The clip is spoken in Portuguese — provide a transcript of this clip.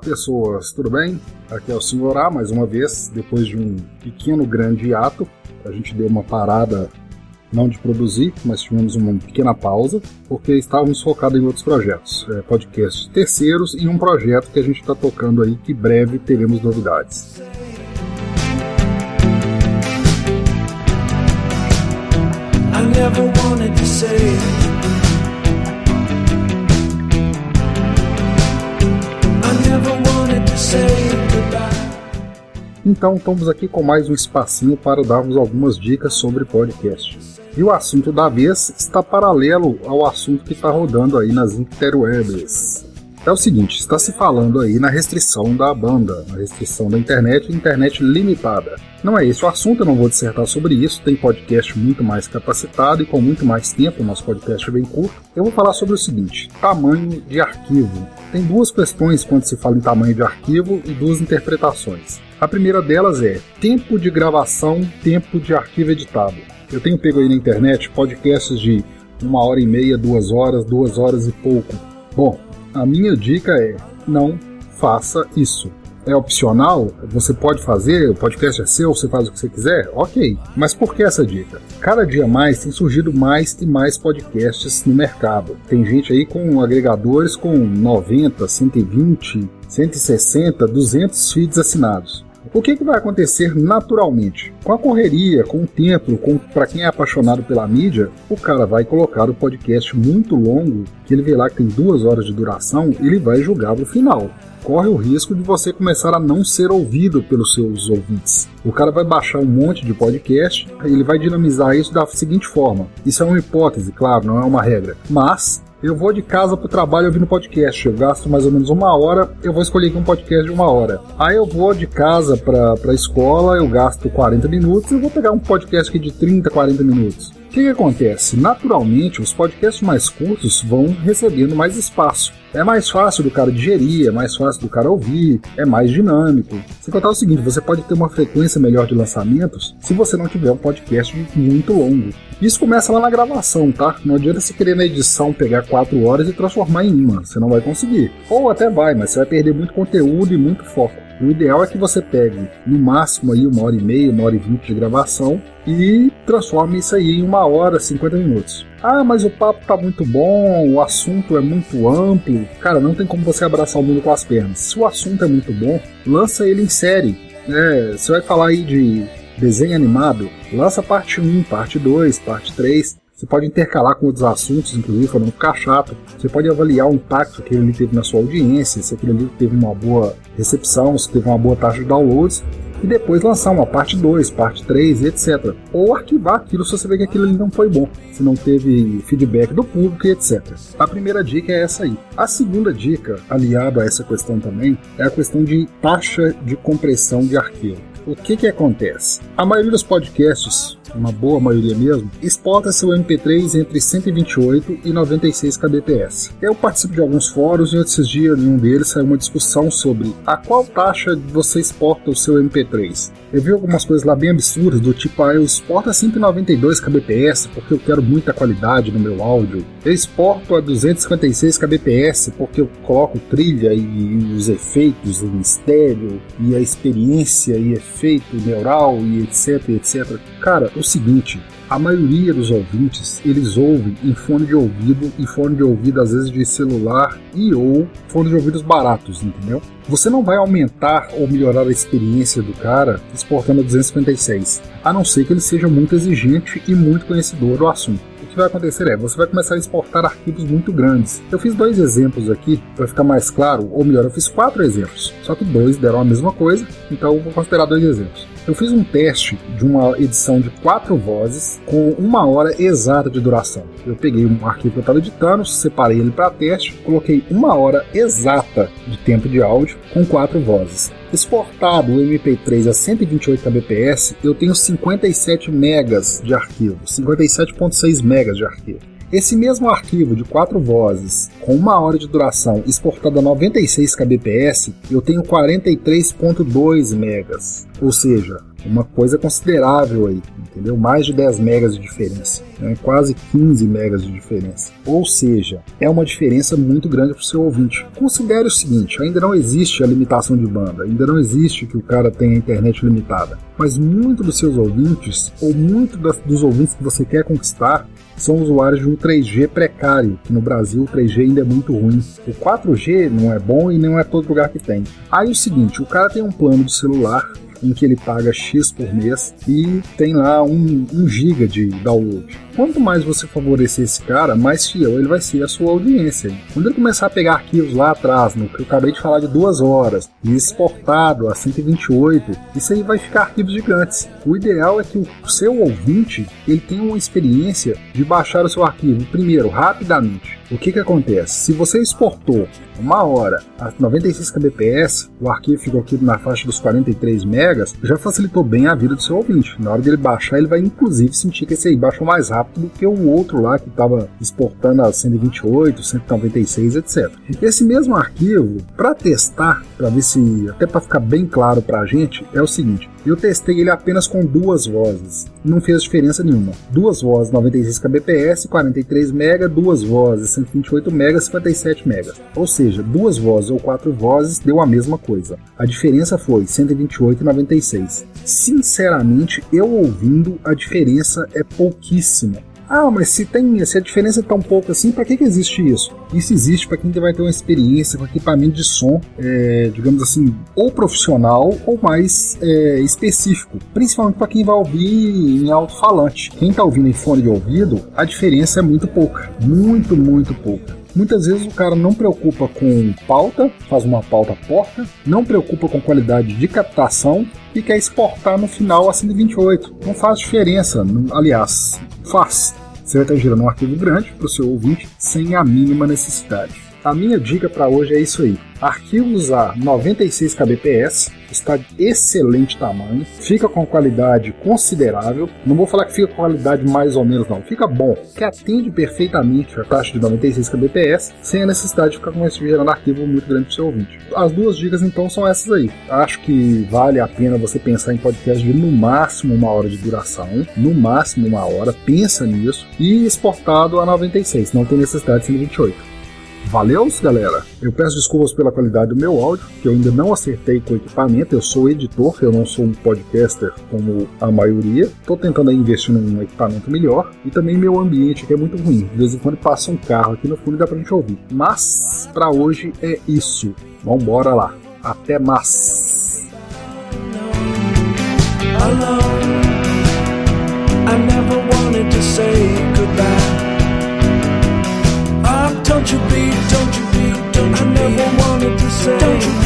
pessoas, tudo bem? Aqui é o Senhor A, mais uma vez, depois de um pequeno grande ato. A gente deu uma parada, não de produzir, mas tivemos uma pequena pausa, porque estávamos focados em outros projetos, é, podcasts terceiros e um projeto que a gente está tocando aí, que breve teremos novidades. I never wanted to say Então estamos aqui com mais um espacinho para darmos algumas dicas sobre podcast. E o assunto da vez está paralelo ao assunto que está rodando aí nas interwebs. É o seguinte, está se falando aí na restrição da banda, na restrição da internet, internet limitada. Não é esse o assunto, eu não vou dissertar sobre isso, tem podcast muito mais capacitado e com muito mais tempo, o nosso podcast é bem curto. Eu vou falar sobre o seguinte, tamanho de arquivo. Tem duas questões quando se fala em tamanho de arquivo e duas interpretações. A primeira delas é tempo de gravação, tempo de arquivo editado. Eu tenho pego aí na internet podcasts de uma hora e meia, duas horas, duas horas e pouco. Bom, a minha dica é não faça isso. É opcional, você pode fazer, o podcast é seu, você faz o que você quiser, ok. Mas por que essa dica? Cada dia mais tem surgido mais e mais podcasts no mercado. Tem gente aí com agregadores com 90, 120, 160, 200 feeds assinados. O que, que vai acontecer naturalmente? Com a correria, com o tempo, com para quem é apaixonado pela mídia, o cara vai colocar o podcast muito longo, que ele vê lá que tem duas horas de duração, ele vai julgar no final corre o risco de você começar a não ser ouvido pelos seus ouvintes. O cara vai baixar um monte de podcast, ele vai dinamizar isso da seguinte forma: isso é uma hipótese, claro, não é uma regra, mas eu vou de casa pro trabalho ouvindo podcast. Eu gasto mais ou menos uma hora, eu vou escolher aqui um podcast de uma hora. Aí eu vou de casa pra, pra escola, eu gasto 40 minutos, eu vou pegar um podcast aqui de 30, 40 minutos. O que, que acontece? Naturalmente, os podcasts mais curtos vão recebendo mais espaço. É mais fácil do cara digerir, é mais fácil do cara ouvir, é mais dinâmico. Se contar o seguinte, você pode ter uma frequência melhor de lançamentos se você não tiver um podcast muito longo. Isso começa lá na gravação, tá? Não adianta você querer na edição pegar 4 horas e transformar em uma, você não vai conseguir. Ou até vai, mas você vai perder muito conteúdo e muito foco. O ideal é que você pegue no máximo aí uma hora e meia, uma hora e vinte de gravação e transforme isso aí em uma hora, 50 minutos. Ah, mas o papo tá muito bom, o assunto é muito amplo. Cara, não tem como você abraçar o mundo com as pernas. Se o assunto é muito bom, lança ele em série. É, você vai falar aí de desenho animado, lança parte 1, parte 2, parte 3. Você pode intercalar com outros assuntos, inclusive, para não ficar chato. Você pode avaliar o impacto que ele teve na sua audiência, se aquele livro teve uma boa recepção, se teve uma boa taxa de downloads, e depois lançar uma parte 2, parte 3, etc. Ou arquivar aquilo se você vê que aquilo ali não foi bom, se não teve feedback do público etc. A primeira dica é essa aí. A segunda dica, aliado a essa questão também, é a questão de taxa de compressão de arquivo. O que que acontece? A maioria dos podcasts uma boa maioria mesmo, exporta seu MP3 entre 128 e 96 kbps. Eu participo de alguns fóruns e esses dias em um deles saiu uma discussão sobre a qual taxa você exporta o seu MP3. Eu vi algumas coisas lá bem absurdas, do tipo, ah, eu exporto a 192 kbps porque eu quero muita qualidade no meu áudio. Eu exporto a 256 kbps porque eu coloco trilha e os efeitos em estéreo e a experiência e efeito neural e etc, etc. Cara, o seguinte, a maioria dos ouvintes, eles ouvem em fone de ouvido e fone de ouvido às vezes de celular e ou fone de ouvidos baratos, entendeu? Você não vai aumentar ou melhorar a experiência do cara exportando a 256, a não ser que ele seja muito exigente e muito conhecedor do assunto que vai acontecer é, você vai começar a exportar arquivos muito grandes. Eu fiz dois exemplos aqui, para ficar mais claro, ou melhor, eu fiz quatro exemplos, só que dois deram a mesma coisa, então eu vou considerar dois exemplos. Eu fiz um teste de uma edição de quatro vozes com uma hora exata de duração. Eu peguei um arquivo que eu estava editando, separei ele para teste, coloquei uma hora exata de tempo de áudio com quatro vozes. Exportado o MP3 a 128 kbps, eu tenho 57 megas de arquivo, 57.6 megas de arquivo. Esse mesmo arquivo de quatro vozes, com uma hora de duração, exportado a 96 kbps, eu tenho 43.2 megas. Ou seja, uma coisa considerável aí, entendeu? Mais de 10 megas de diferença, né? quase 15 megas de diferença. Ou seja, é uma diferença muito grande para o seu ouvinte. Considere o seguinte: ainda não existe a limitação de banda, ainda não existe que o cara tenha internet limitada, mas muito dos seus ouvintes, ou muito das, dos ouvintes que você quer conquistar, são usuários de um 3G precário, que no Brasil o 3G ainda é muito ruim. O 4G não é bom e não é todo lugar que tem. Aí o seguinte, o cara tem um plano de celular em que ele paga X por mês e tem lá um, um giga de download. Quanto mais você favorecer esse cara, mais fiel ele vai ser a sua audiência. Quando ele começar a pegar arquivos lá atrás, no que eu acabei de falar de duas horas, e exportado a 128, isso aí vai ficar arquivos gigantes. O ideal é que o seu ouvinte ele tenha uma experiência de baixar o seu arquivo primeiro rapidamente. O que que acontece? Se você exportou uma hora a 96 kbps, o arquivo ficou aqui na faixa dos 43 já facilitou bem a vida do seu ouvinte. Na hora dele baixar, ele vai inclusive sentir que esse aí baixou mais rápido do que o outro lá que estava exportando a 128, 196, etc. Esse mesmo arquivo, para testar, para ver se até para ficar bem claro para a gente, é o seguinte: eu testei ele apenas com duas vozes, não fez diferença nenhuma. Duas vozes 96 kbps, 43 MB, duas vozes 128 MB, 57 MB. Ou seja, duas vozes ou quatro vozes deu a mesma coisa. A diferença foi 128 e 96. Sinceramente, eu ouvindo, a diferença é pouquíssima. Ah, mas se tem, se a diferença é tão pouco assim, para que, que existe isso? Isso existe para quem vai ter uma experiência com equipamento de som, é, digamos assim, ou profissional ou mais é, específico, principalmente para quem vai ouvir em alto-falante. Quem está ouvindo em fone de ouvido, a diferença é muito pouca, muito, muito pouca. Muitas vezes o cara não preocupa com pauta, faz uma pauta porca, não preocupa com qualidade de captação e quer exportar no final a 128. Não faz diferença, aliás, faz. Você vai estar gerando um arquivo grande para o seu ouvinte sem a mínima necessidade. A minha dica para hoje é isso aí. Arquivos a 96 kbps, está de excelente tamanho, fica com qualidade considerável. Não vou falar que fica com qualidade mais ou menos, não. Fica bom, que atende perfeitamente a taxa de 96 kbps, sem a necessidade de ficar com esse gerando arquivo muito grande para o seu ouvinte. As duas dicas então são essas aí. Acho que vale a pena você pensar em podcast de no máximo uma hora de duração, no máximo uma hora, pensa nisso, e exportado a 96, não tem necessidade de 128. Valeu, galera! Eu peço desculpas pela qualidade do meu áudio, que eu ainda não acertei com o equipamento. Eu sou editor, eu não sou um podcaster como a maioria. Estou tentando investir num equipamento melhor. E também meu ambiente que é muito ruim. De vez em quando passa um carro aqui no fundo e dá pra gente ouvir. Mas, para hoje é isso. Vambora lá. Até mais! Alone, I never wanted to say goodbye. Don't you be, don't you be, don't you I never wanted to say. Don't you